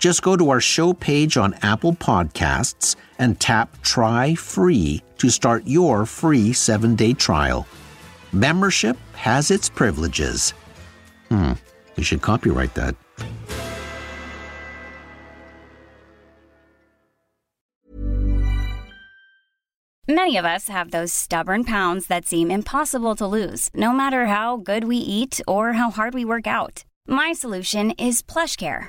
Just go to our show page on Apple Podcasts and tap Try Free to start your free seven day trial. Membership has its privileges. Hmm, you should copyright that. Many of us have those stubborn pounds that seem impossible to lose, no matter how good we eat or how hard we work out. My solution is PlushCare.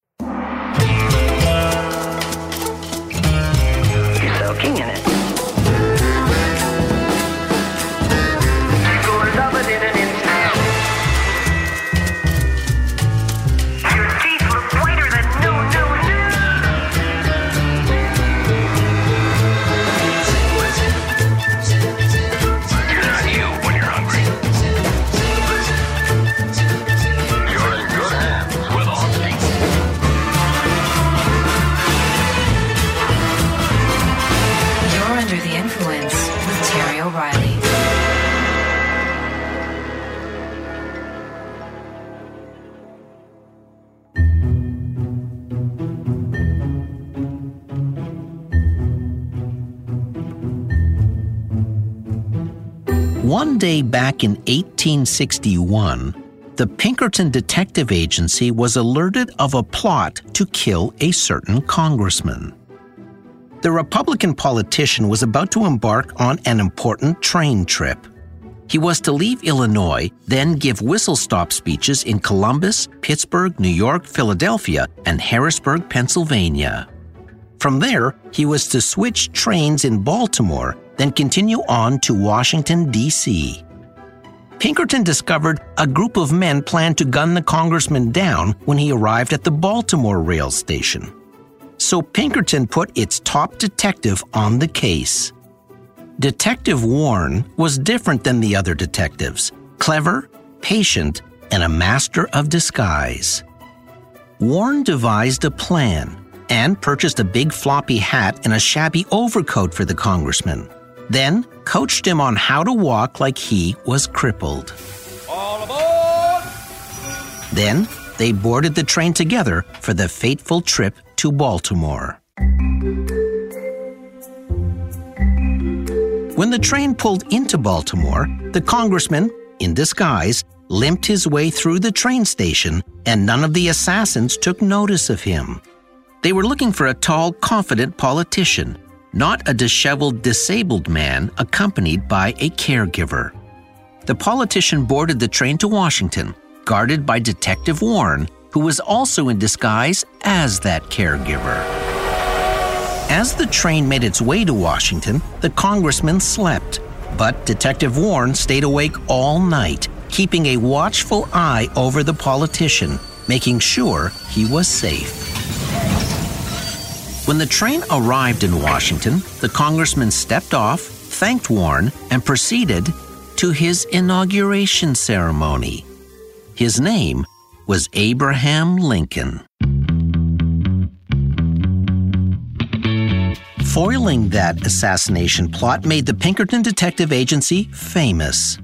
Soaking in it. Day back in 1861, the Pinkerton Detective Agency was alerted of a plot to kill a certain congressman. The Republican politician was about to embark on an important train trip. He was to leave Illinois, then give whistle stop speeches in Columbus, Pittsburgh, New York, Philadelphia, and Harrisburg, Pennsylvania. From there, he was to switch trains in Baltimore, then continue on to Washington, D.C. Pinkerton discovered a group of men planned to gun the congressman down when he arrived at the Baltimore rail station. So Pinkerton put its top detective on the case. Detective Warren was different than the other detectives clever, patient, and a master of disguise. Warren devised a plan and purchased a big floppy hat and a shabby overcoat for the congressman. Then coached him on how to walk like he was crippled. All aboard! Then they boarded the train together for the fateful trip to Baltimore. When the train pulled into Baltimore, the congressman, in disguise, limped his way through the train station, and none of the assassins took notice of him. They were looking for a tall, confident politician, not a disheveled, disabled man accompanied by a caregiver. The politician boarded the train to Washington, guarded by Detective Warren, who was also in disguise as that caregiver. As the train made its way to Washington, the congressman slept, but Detective Warren stayed awake all night, keeping a watchful eye over the politician, making sure he was safe. When the train arrived in Washington, the congressman stepped off, thanked Warren, and proceeded to his inauguration ceremony. His name was Abraham Lincoln. Foiling that assassination plot made the Pinkerton Detective Agency famous.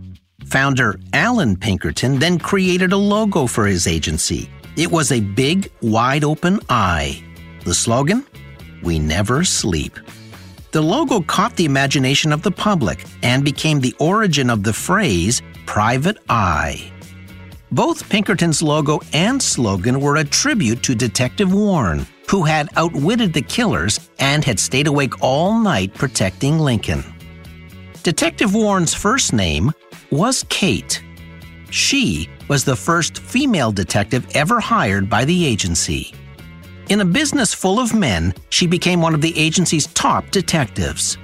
Founder Allan Pinkerton then created a logo for his agency. It was a big, wide open eye. The slogan? We never sleep. The logo caught the imagination of the public and became the origin of the phrase private eye. Both Pinkerton's logo and slogan were a tribute to Detective Warren, who had outwitted the killers and had stayed awake all night protecting Lincoln. Detective Warren's first name was Kate. She was the first female detective ever hired by the agency. In a business full of men, she became one of the agency's top detectives.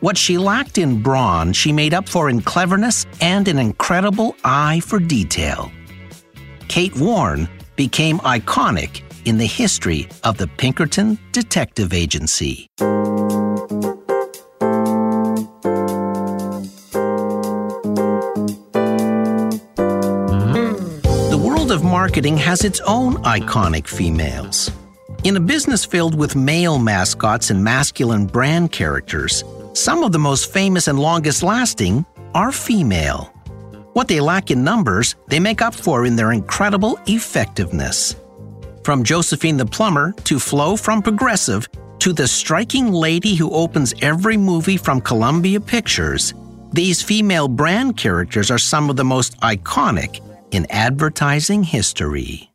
What she lacked in brawn, she made up for in cleverness and an incredible eye for detail. Kate Warren became iconic in the history of the Pinkerton Detective Agency. The world of marketing has its own iconic females. In a business filled with male mascots and masculine brand characters, some of the most famous and longest lasting are female. What they lack in numbers, they make up for in their incredible effectiveness. From Josephine the Plumber to Flo from Progressive to the striking lady who opens every movie from Columbia Pictures, these female brand characters are some of the most iconic in advertising history.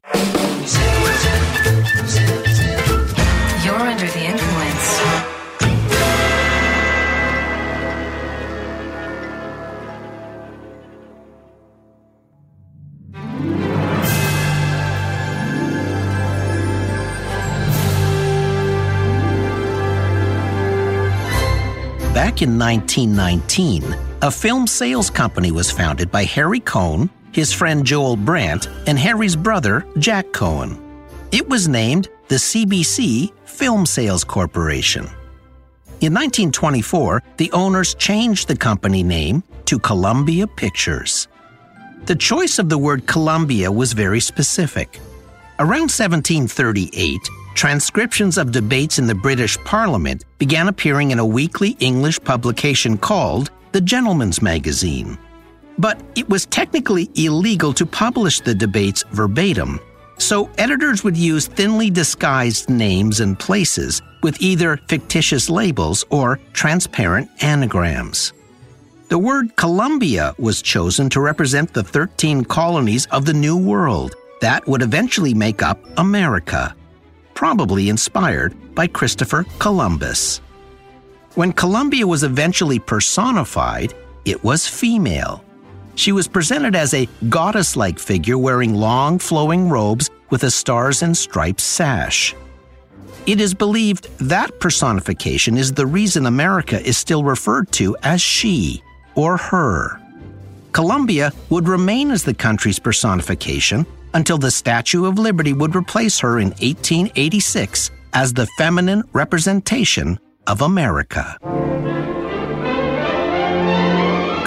Back in 1919, a film sales company was founded by Harry Cohn, his friend Joel Brandt, and Harry's brother, Jack Cohn. It was named the CBC Film Sales Corporation. In 1924, the owners changed the company name to Columbia Pictures. The choice of the word Columbia was very specific. Around 1738, transcriptions of debates in the British Parliament began appearing in a weekly English publication called The Gentleman's Magazine. But it was technically illegal to publish the debates verbatim, so editors would use thinly disguised names and places with either fictitious labels or transparent anagrams. The word Columbia was chosen to represent the 13 colonies of the New World that would eventually make up America, probably inspired by Christopher Columbus. When Columbia was eventually personified, it was female. She was presented as a goddess like figure wearing long, flowing robes with a stars and stripes sash. It is believed that personification is the reason America is still referred to as she or her. Columbia would remain as the country's personification until the Statue of Liberty would replace her in 1886 as the feminine representation of America.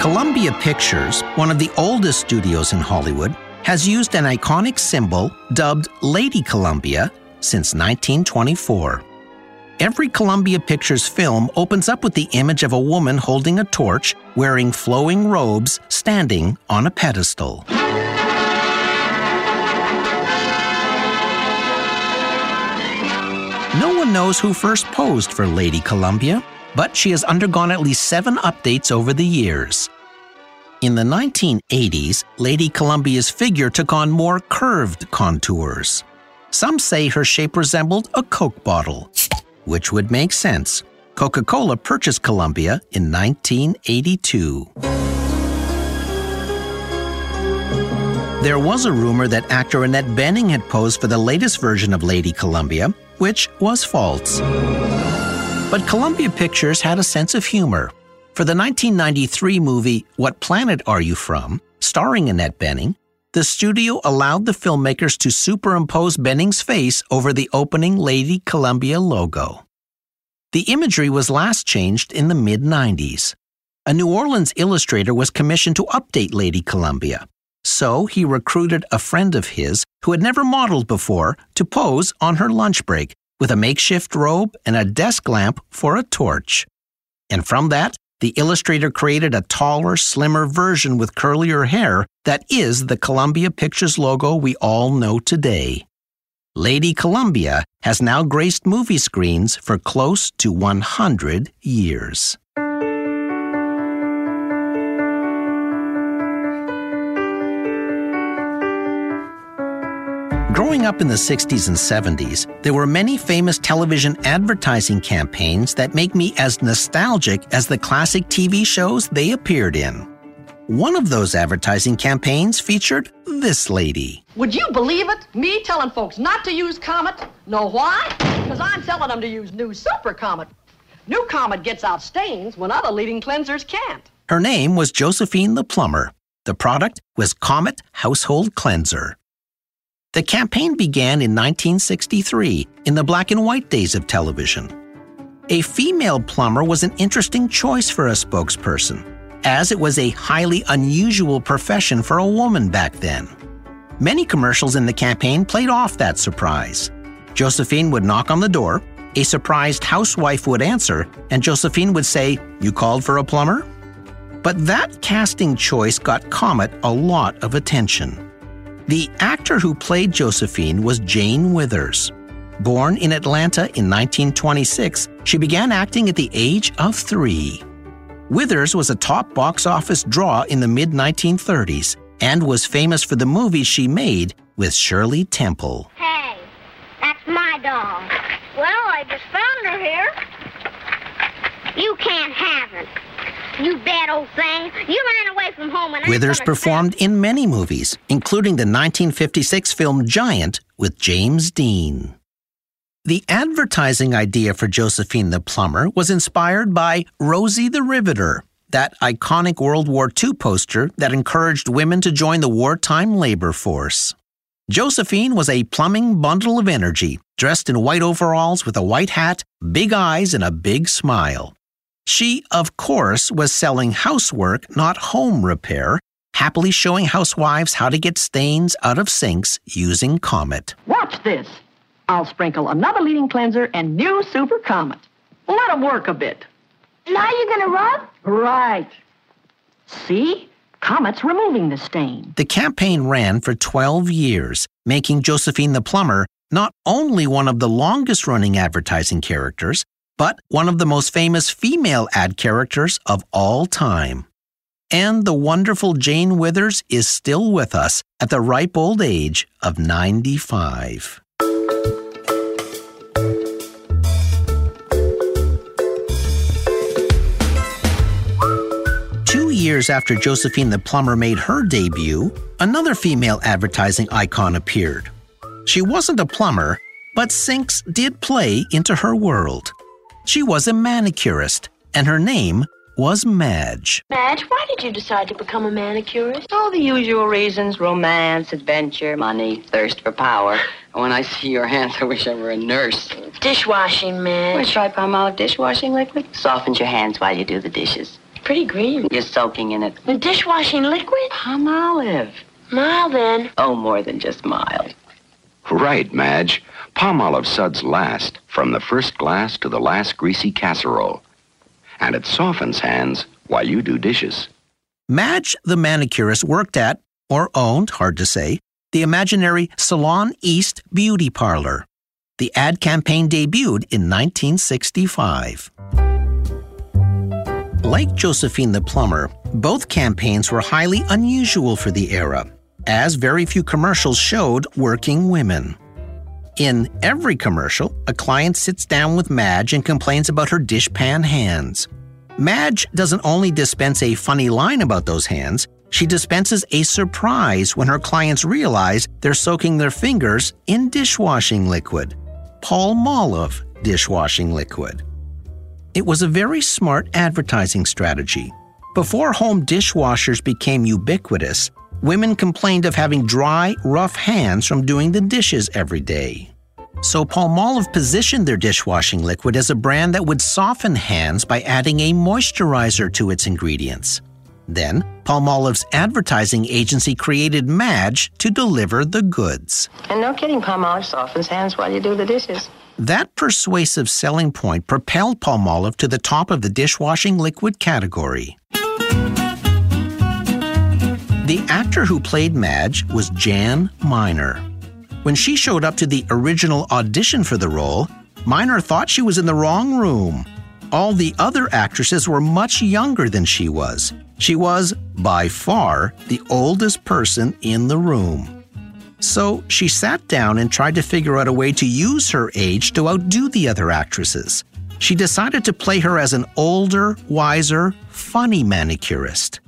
Columbia Pictures, one of the oldest studios in Hollywood, has used an iconic symbol dubbed Lady Columbia since 1924. Every Columbia Pictures film opens up with the image of a woman holding a torch, wearing flowing robes, standing on a pedestal. One knows who first posed for Lady Columbia, but she has undergone at least seven updates over the years. In the 1980s, Lady Columbia's figure took on more curved contours. Some say her shape resembled a Coke bottle, which would make sense. Coca Cola purchased Columbia in 1982. There was a rumor that actor Annette Bening had posed for the latest version of Lady Columbia, which was false. But Columbia Pictures had a sense of humor. For the 1993 movie What Planet Are You From, starring Annette Bening, the studio allowed the filmmakers to superimpose Bening's face over the opening Lady Columbia logo. The imagery was last changed in the mid 90s. A New Orleans illustrator was commissioned to update Lady Columbia. So he recruited a friend of his who had never modeled before to pose on her lunch break with a makeshift robe and a desk lamp for a torch. And from that, the illustrator created a taller, slimmer version with curlier hair that is the Columbia Pictures logo we all know today. Lady Columbia has now graced movie screens for close to 100 years. Growing up in the 60s and 70s, there were many famous television advertising campaigns that make me as nostalgic as the classic TV shows they appeared in. One of those advertising campaigns featured this lady. Would you believe it? Me telling folks not to use Comet. Know why? Because I'm telling them to use new Super Comet. New Comet gets out stains when other leading cleansers can't. Her name was Josephine the Plumber. The product was Comet Household Cleanser. The campaign began in 1963, in the black and white days of television. A female plumber was an interesting choice for a spokesperson, as it was a highly unusual profession for a woman back then. Many commercials in the campaign played off that surprise. Josephine would knock on the door, a surprised housewife would answer, and Josephine would say, You called for a plumber? But that casting choice got Comet a lot of attention. The actor who played Josephine was Jane Withers. Born in Atlanta in 1926, she began acting at the age of three. Withers was a top box office draw in the mid 1930s and was famous for the movies she made with Shirley Temple. Hey, that's my doll. Well, I just found her here. You can't have it. You bad old thing. You ran away from home and Withers performed in many movies, including the 1956 film Giant with James Dean. The advertising idea for Josephine the Plumber was inspired by Rosie the Riveter, that iconic World War II poster that encouraged women to join the wartime labor force. Josephine was a plumbing bundle of energy, dressed in white overalls with a white hat, big eyes, and a big smile. She, of course, was selling housework, not home repair, happily showing housewives how to get stains out of sinks using Comet. Watch this. I'll sprinkle another leading cleanser and new Super Comet. Let 'em work a bit. Now you're gonna rub? Right. See? Comet's removing the stain. The campaign ran for 12 years, making Josephine the Plumber not only one of the longest running advertising characters, but one of the most famous female ad characters of all time. And the wonderful Jane Withers is still with us at the ripe old age of 95. Two years after Josephine the Plumber made her debut, another female advertising icon appeared. She wasn't a plumber, but sinks did play into her world. She was a manicurist, and her name was Madge. Madge, why did you decide to become a manicurist? All the usual reasons romance, adventure, money, thirst for power. And when I see your hands, I wish I were a nurse. Dishwashing, Want Madge. to try Palmolive dishwashing liquid? Softens your hands while you do the dishes. Pretty green. You're soaking in it. The dishwashing liquid? Palmolive. Mild then. Oh, more than just mild. Right, Madge. Palmolive suds last, from the first glass to the last greasy casserole. And it softens hands while you do dishes. Madge, the manicurist, worked at, or owned, hard to say, the imaginary Salon East Beauty Parlor. The ad campaign debuted in 1965. Like Josephine the plumber, both campaigns were highly unusual for the era, as very few commercials showed working women. In every commercial, a client sits down with Madge and complains about her dishpan hands. Madge doesn't only dispense a funny line about those hands, she dispenses a surprise when her clients realize they're soaking their fingers in dishwashing liquid. Paul Palmolive dishwashing liquid. It was a very smart advertising strategy. Before home dishwashers became ubiquitous, women complained of having dry, rough hands from doing the dishes every day. So Palmolive positioned their dishwashing liquid as a brand that would soften hands by adding a moisturizer to its ingredients. Then, Palmolive's advertising agency created Madge to deliver the goods. And no kidding, Palmolive softens hands while you do the dishes. That persuasive selling point propelled Palmolive to the top of the dishwashing liquid category. The actor who played Madge was Jan Miner. When she showed up to the original audition for the role, Miner thought she was in the wrong room. All the other actresses were much younger than she was. She was, by far, the oldest person in the room. So she sat down and tried to figure out a way to use her age to outdo the other actresses. She decided to play her as an older, wiser, funny manicurist.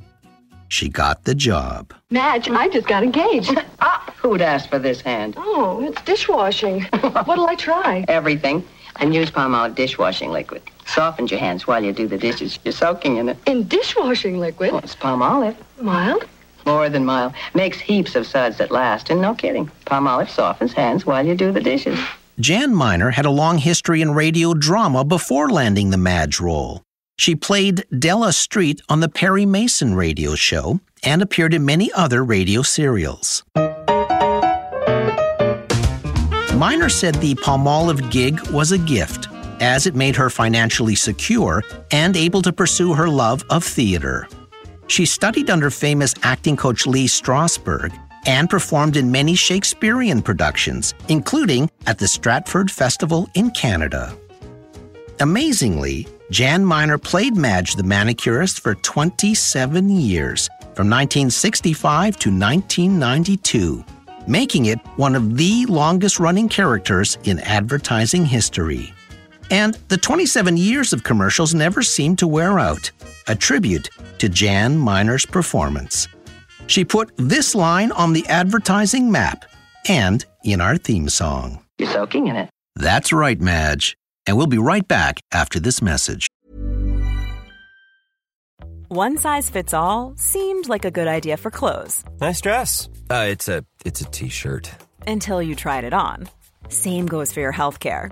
She got the job. Madge, I just got engaged. ah, who'd ask for this hand? Oh, it's dishwashing. What'll I try? Everything. And use Palmolive dishwashing liquid. Softens your hands while you do the dishes. You're soaking in it. In dishwashing liquid? Well, it's Palmolive. Mild? More than mild. Makes heaps of suds that last. And no kidding. Palmolive softens hands while you do the dishes. Jan Miner had a long history in radio drama before landing the Madge role. She played Della Street on the Perry Mason radio show and appeared in many other radio serials. Miner said the Palmolive gig was a gift, as it made her financially secure and able to pursue her love of theater. She studied under famous acting coach Lee Strasberg and performed in many Shakespearean productions, including at the Stratford Festival in Canada. Amazingly, Jan Miner played Madge the manicurist for 27 years, from 1965 to 1992, making it one of the longest running characters in advertising history. And the 27 years of commercials never seemed to wear out, a tribute to Jan Miner's performance. She put this line on the advertising map and in our theme song. You're soaking in it. That's right, Madge. And we'll be right back after this message. One size fits all seemed like a good idea for clothes Nice dress. Uh, it's a it's a t-shirt. until you tried it on. Same goes for your healthcare.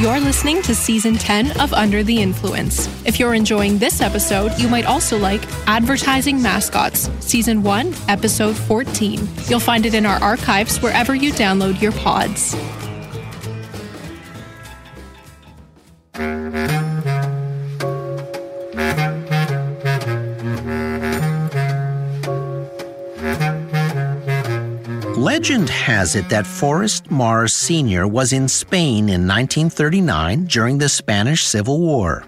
You're listening to season 10 of Under the Influence. If you're enjoying this episode, you might also like Advertising Mascots, season 1, episode 14. You'll find it in our archives wherever you download your pods. Legend has it that Forrest Mars Sr. was in Spain in 1939 during the Spanish Civil War.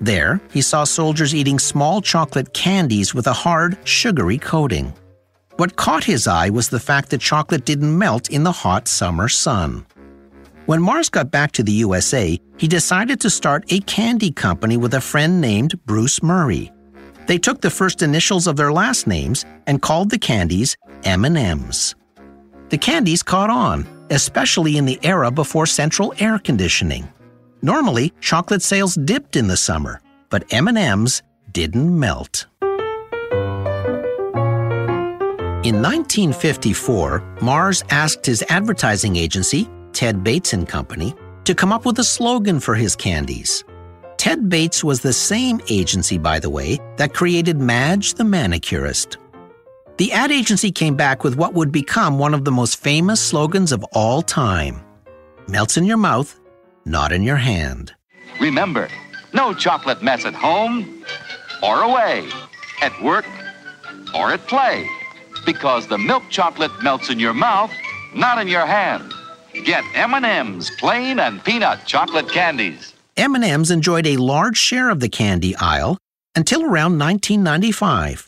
There, he saw soldiers eating small chocolate candies with a hard, sugary coating. What caught his eye was the fact that chocolate didn't melt in the hot summer sun. When Mars got back to the USA, he decided to start a candy company with a friend named Bruce Murrie. They took the first initials of their last names and called the candies M&Ms. The candies caught on, especially in the era before central air conditioning. Normally, chocolate sales dipped in the summer, but M&Ms didn't melt. In 1954, Mars asked his advertising agency, Ted Bates and Company, to come up with a slogan for his candies. Ted Bates was the same agency, by the way, that created Madge the manicurist. The ad agency came back with what would become one of the most famous slogans of all time Melts in your mouth, not in your hand. Remember, no chocolate mess at home or away, at work or at play, because the milk chocolate melts in your mouth, not in your hand. Get M&M's plain and peanut chocolate candies. M&M's enjoyed a large share of the candy aisle until around 1995.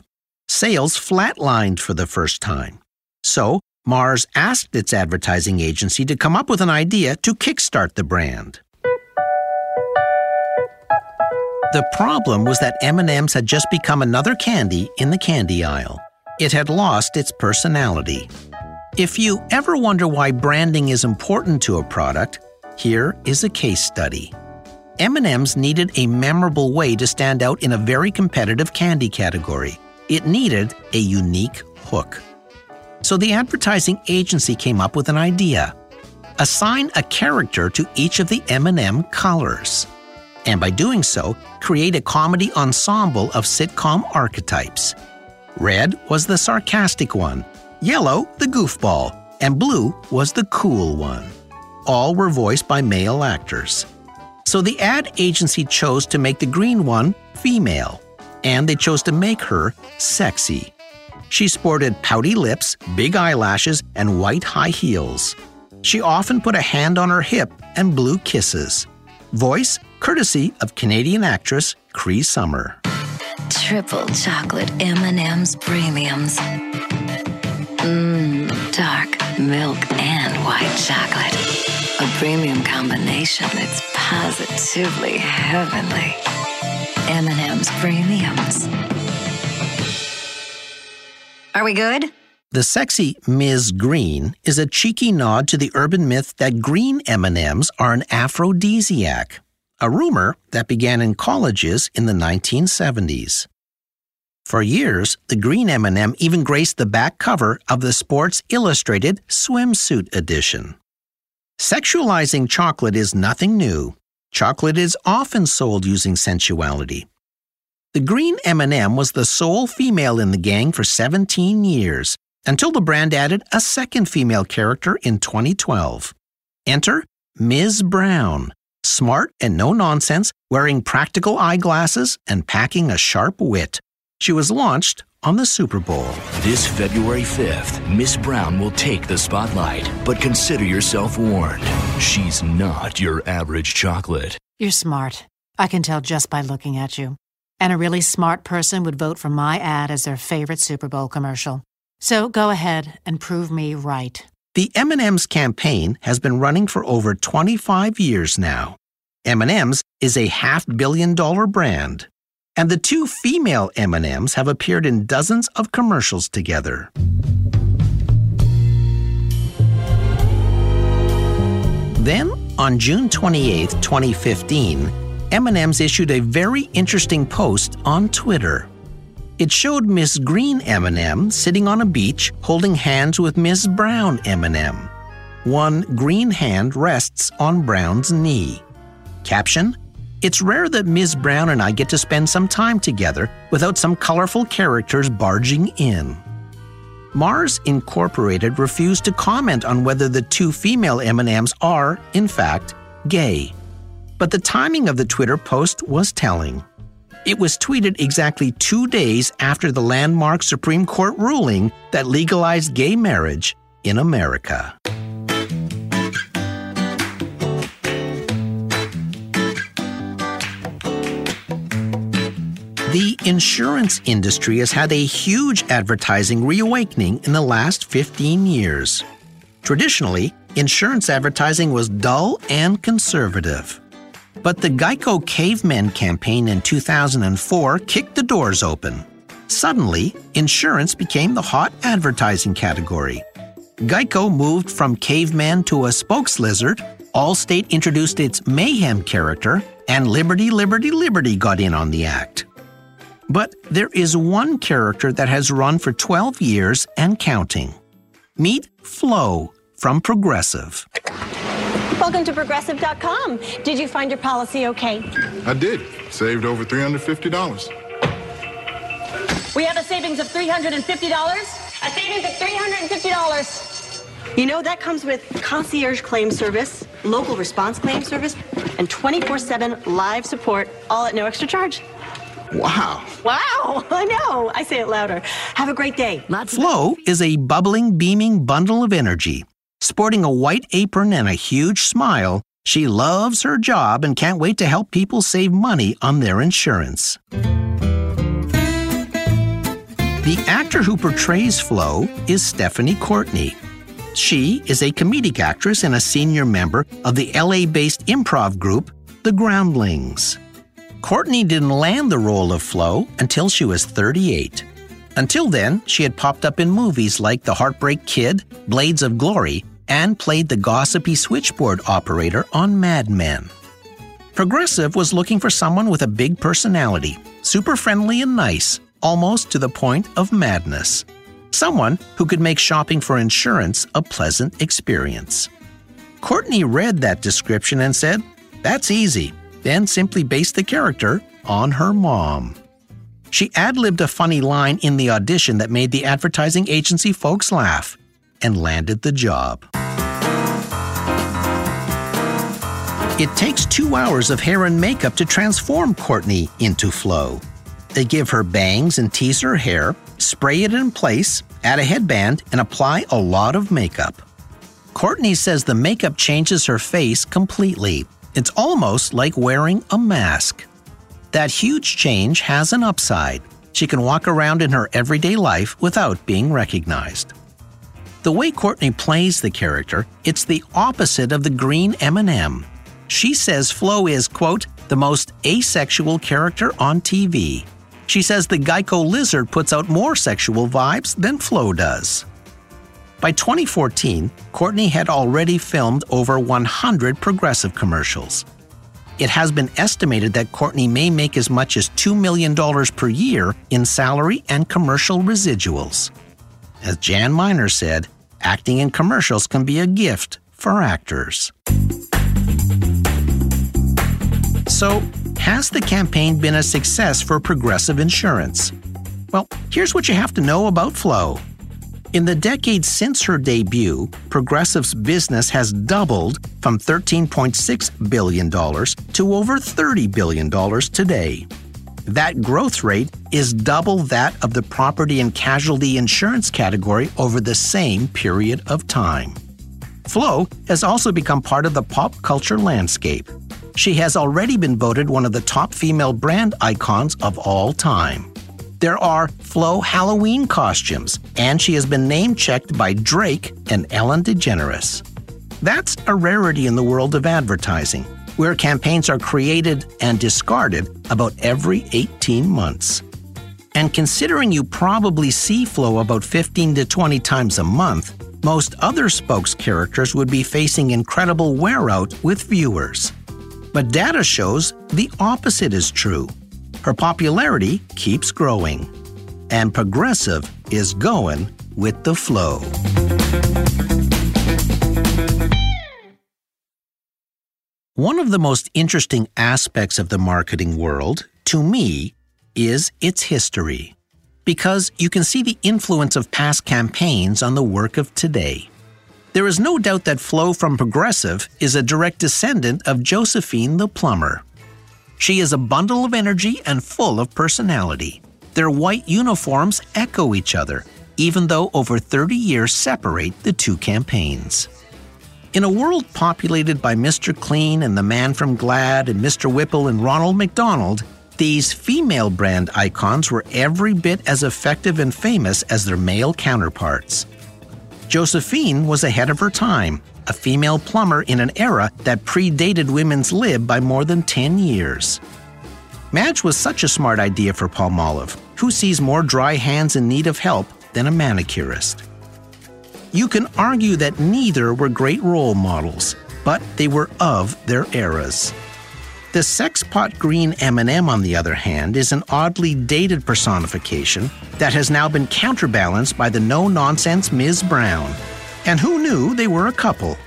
Sales flatlined for the first time. So, Mars asked its advertising agency to come up with an idea to kickstart the brand. The problem was that M&M's had just become another candy in the candy aisle. It had lost its personality. If you ever wonder why branding is important to a product, here is a case study. M&M's needed a memorable way to stand out in a very competitive candy category. It needed a unique hook. So the advertising agency came up with an idea. Assign a character to each of the M&M colors. And by doing so, create a comedy ensemble of sitcom archetypes. Red was the sarcastic one, yellow the goofball, and blue was the cool one. All were voiced by male actors. So the ad agency chose to make the green one female, and they chose to make her sexy. She sported pouty lips, big eyelashes, and white high heels. She often put a hand on her hip and blew kisses. Voice courtesy of Canadian actress Cree Summer. Triple chocolate M&M's premiums. Mmm, dark milk and white chocolate. A premium combination that's positively heavenly. M&M's premiums. Are we good? The sexy Ms. Green is a cheeky nod to the urban myth that green M&Ms are an aphrodisiac, a rumor that began in colleges in the 1970s. For years, the green M&M even graced the back cover of the Sports Illustrated swimsuit edition. Sexualizing chocolate is nothing new. Chocolate is often sold using sensuality. The green M&M was the sole female in the gang for 17 years until the brand added a second female character in 2012. Enter Ms. Brown, smart and no nonsense, wearing practical eyeglasses and packing a sharp wit. She was launched on the Super Bowl. This February 5th, Miss Brown will take the spotlight, but consider yourself warned. She's not your average chocolate. You're smart. I can tell just by looking at you. And a really smart person would vote for my ad as their favorite Super Bowl commercial. So go ahead and prove me right. The M&M's campaign has been running for over 25 years now. M&M's is a half billion dollar brand, and the two female M&Ms have appeared in dozens of commercials together. Then, on June 28, 2015, M&M's issued a very interesting post on Twitter. It showed Miss Green M&M sitting on a beach holding hands with Miss Brown M&M. One green hand rests on Brown's knee. Caption: It's rare that Ms. Brown and I get to spend some time together without some colorful characters barging in. Mars Incorporated refused to comment on whether the two female M&Ms are, in fact, gay. But the timing of the Twitter post was telling. It was tweeted exactly two days after the landmark Supreme Court ruling that legalized gay marriage in America. The insurance industry has had a huge advertising reawakening in the last 15 years. Traditionally, insurance advertising was dull and conservative. But the Geico Cavemen campaign in 2004 kicked the doors open. Suddenly, insurance became the hot advertising category. Geico moved from caveman to a spokes lizard, Allstate introduced its mayhem character, and Liberty, Liberty, Liberty got in on the act. But there is one character that has run for 12 years and counting. Meet Flo from Progressive. Welcome to progressive.com. Did you find your policy okay? I did. Saved over $350. We have a savings of $350. A savings of $350. You know, that comes with concierge claim service, local response claim service, and 24 7 live support, all at no extra charge. Wow. Wow, I know. I say it louder. Have a great day. Lots Flo is a bubbling, beaming bundle of energy. Sporting a white apron and a huge smile, she loves her job and can't wait to help people save money on their insurance. The actor who portrays Flo is Stephanie Courtney. She is a comedic actress and a senior member of the LA based improv group, The Groundlings. Courtney didn't land the role of Flo until she was 38. Until then, she had popped up in movies like The Heartbreak Kid, Blades of Glory, and played the gossipy switchboard operator on Mad Men. Progressive was looking for someone with a big personality, super friendly and nice, almost to the point of madness. Someone who could make shopping for insurance a pleasant experience. Courtney read that description and said, That's easy then simply based the character on her mom. She ad libbed a funny line in the audition that made the advertising agency folks laugh and landed the job. It takes two hours of hair and makeup to transform Courtney into Flo. They give her bangs and tease her hair, spray it in place, add a headband, and apply a lot of makeup. Courtney says the makeup changes her face completely it's almost like wearing a mask. That huge change has an upside. She can walk around in her everyday life without being recognized. The way Courtney plays the character, it's the opposite of the green M&M. She says Flo is, quote, the most asexual character on TV. She says the Geico lizard puts out more sexual vibes than Flo does. By 2014, Courtney had already filmed over 100 progressive commercials. It has been estimated that Courtney may make as much as $2 million per year in salary and commercial residuals. As Jan Miner said, acting in commercials can be a gift for actors. So, has the campaign been a success for Progressive Insurance? Well, here's what you have to know about Flo. In the decades since her debut, Progressive's business has doubled from $13.6 billion to over $30 billion today. That growth rate is double that of the property and casualty insurance category over the same period of time. Flo has also become part of the pop culture landscape. She has already been voted one of the top female brand icons of all time. There are Flo Halloween costumes, and she has been name checked by Drake and Ellen DeGeneres. That's a rarity in the world of advertising, where campaigns are created and discarded about every 18 months. And considering you probably see Flo about 15 to 20 times a month, Most other spokes characters would be facing incredible wear out with viewers. But data shows the opposite is true. Her popularity keeps growing. And Progressive is going with the flow. One of the most interesting aspects of the marketing world, to me, is its history. Because you can see the influence of past campaigns on the work of today. There is no doubt that Flo from Progressive is a direct descendant of Josephine the plumber. She is a bundle of energy and full of personality. Their white uniforms echo each other, even though over 30 years separate the two campaigns. In a world populated by Mr. Clean and the Man from Glad and Mr. Whipple and Ronald McDonald, these female brand icons were every bit as effective and famous as their male counterparts. Josephine was ahead of her time, a female plumber in an era that predated women's lib by more than 10 years. Madge was such a smart idea for Palmolive. Who sees more dry hands in need of help than a manicurist? You can argue that neither were great role models, but they were of their eras. The sexpot green M&M on the other hand is an oddly dated personification that has now been counterbalanced by the no-nonsense Ms. Brown. And who knew they were a couple?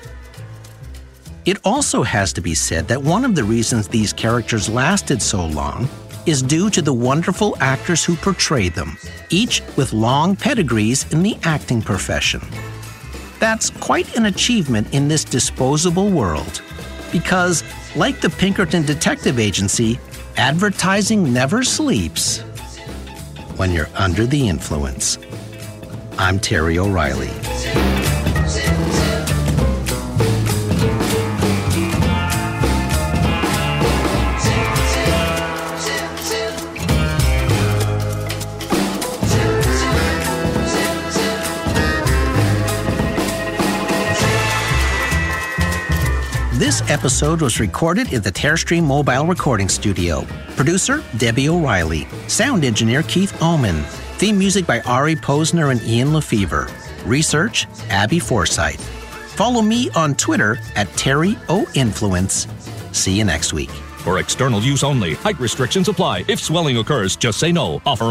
It also has to be said that one of the reasons these characters lasted so long is due to the wonderful actors who portray them, each with long pedigrees in the acting profession. That's quite an achievement in this disposable world. Because, like the Pinkerton Detective Agency, advertising never sleeps when you're under the influence. I'm Terry O'Reilly. This episode was recorded in the Terrestream Mobile Recording Studio. Producer Debbie O'Reilly. Sound engineer Keith Oman. Theme music by Ari Posner and Ian LeFeuvre. Research Abby Forsyth. Follow me on Twitter at Terry O Influence. See you next week. For external use only. Height restrictions apply. If swelling occurs, just say no. Offer.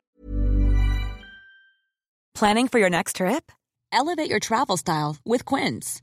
Planning for your next trip? Elevate your travel style with Quince.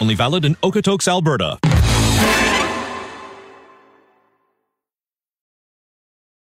Only valid in Okotoks, Alberta.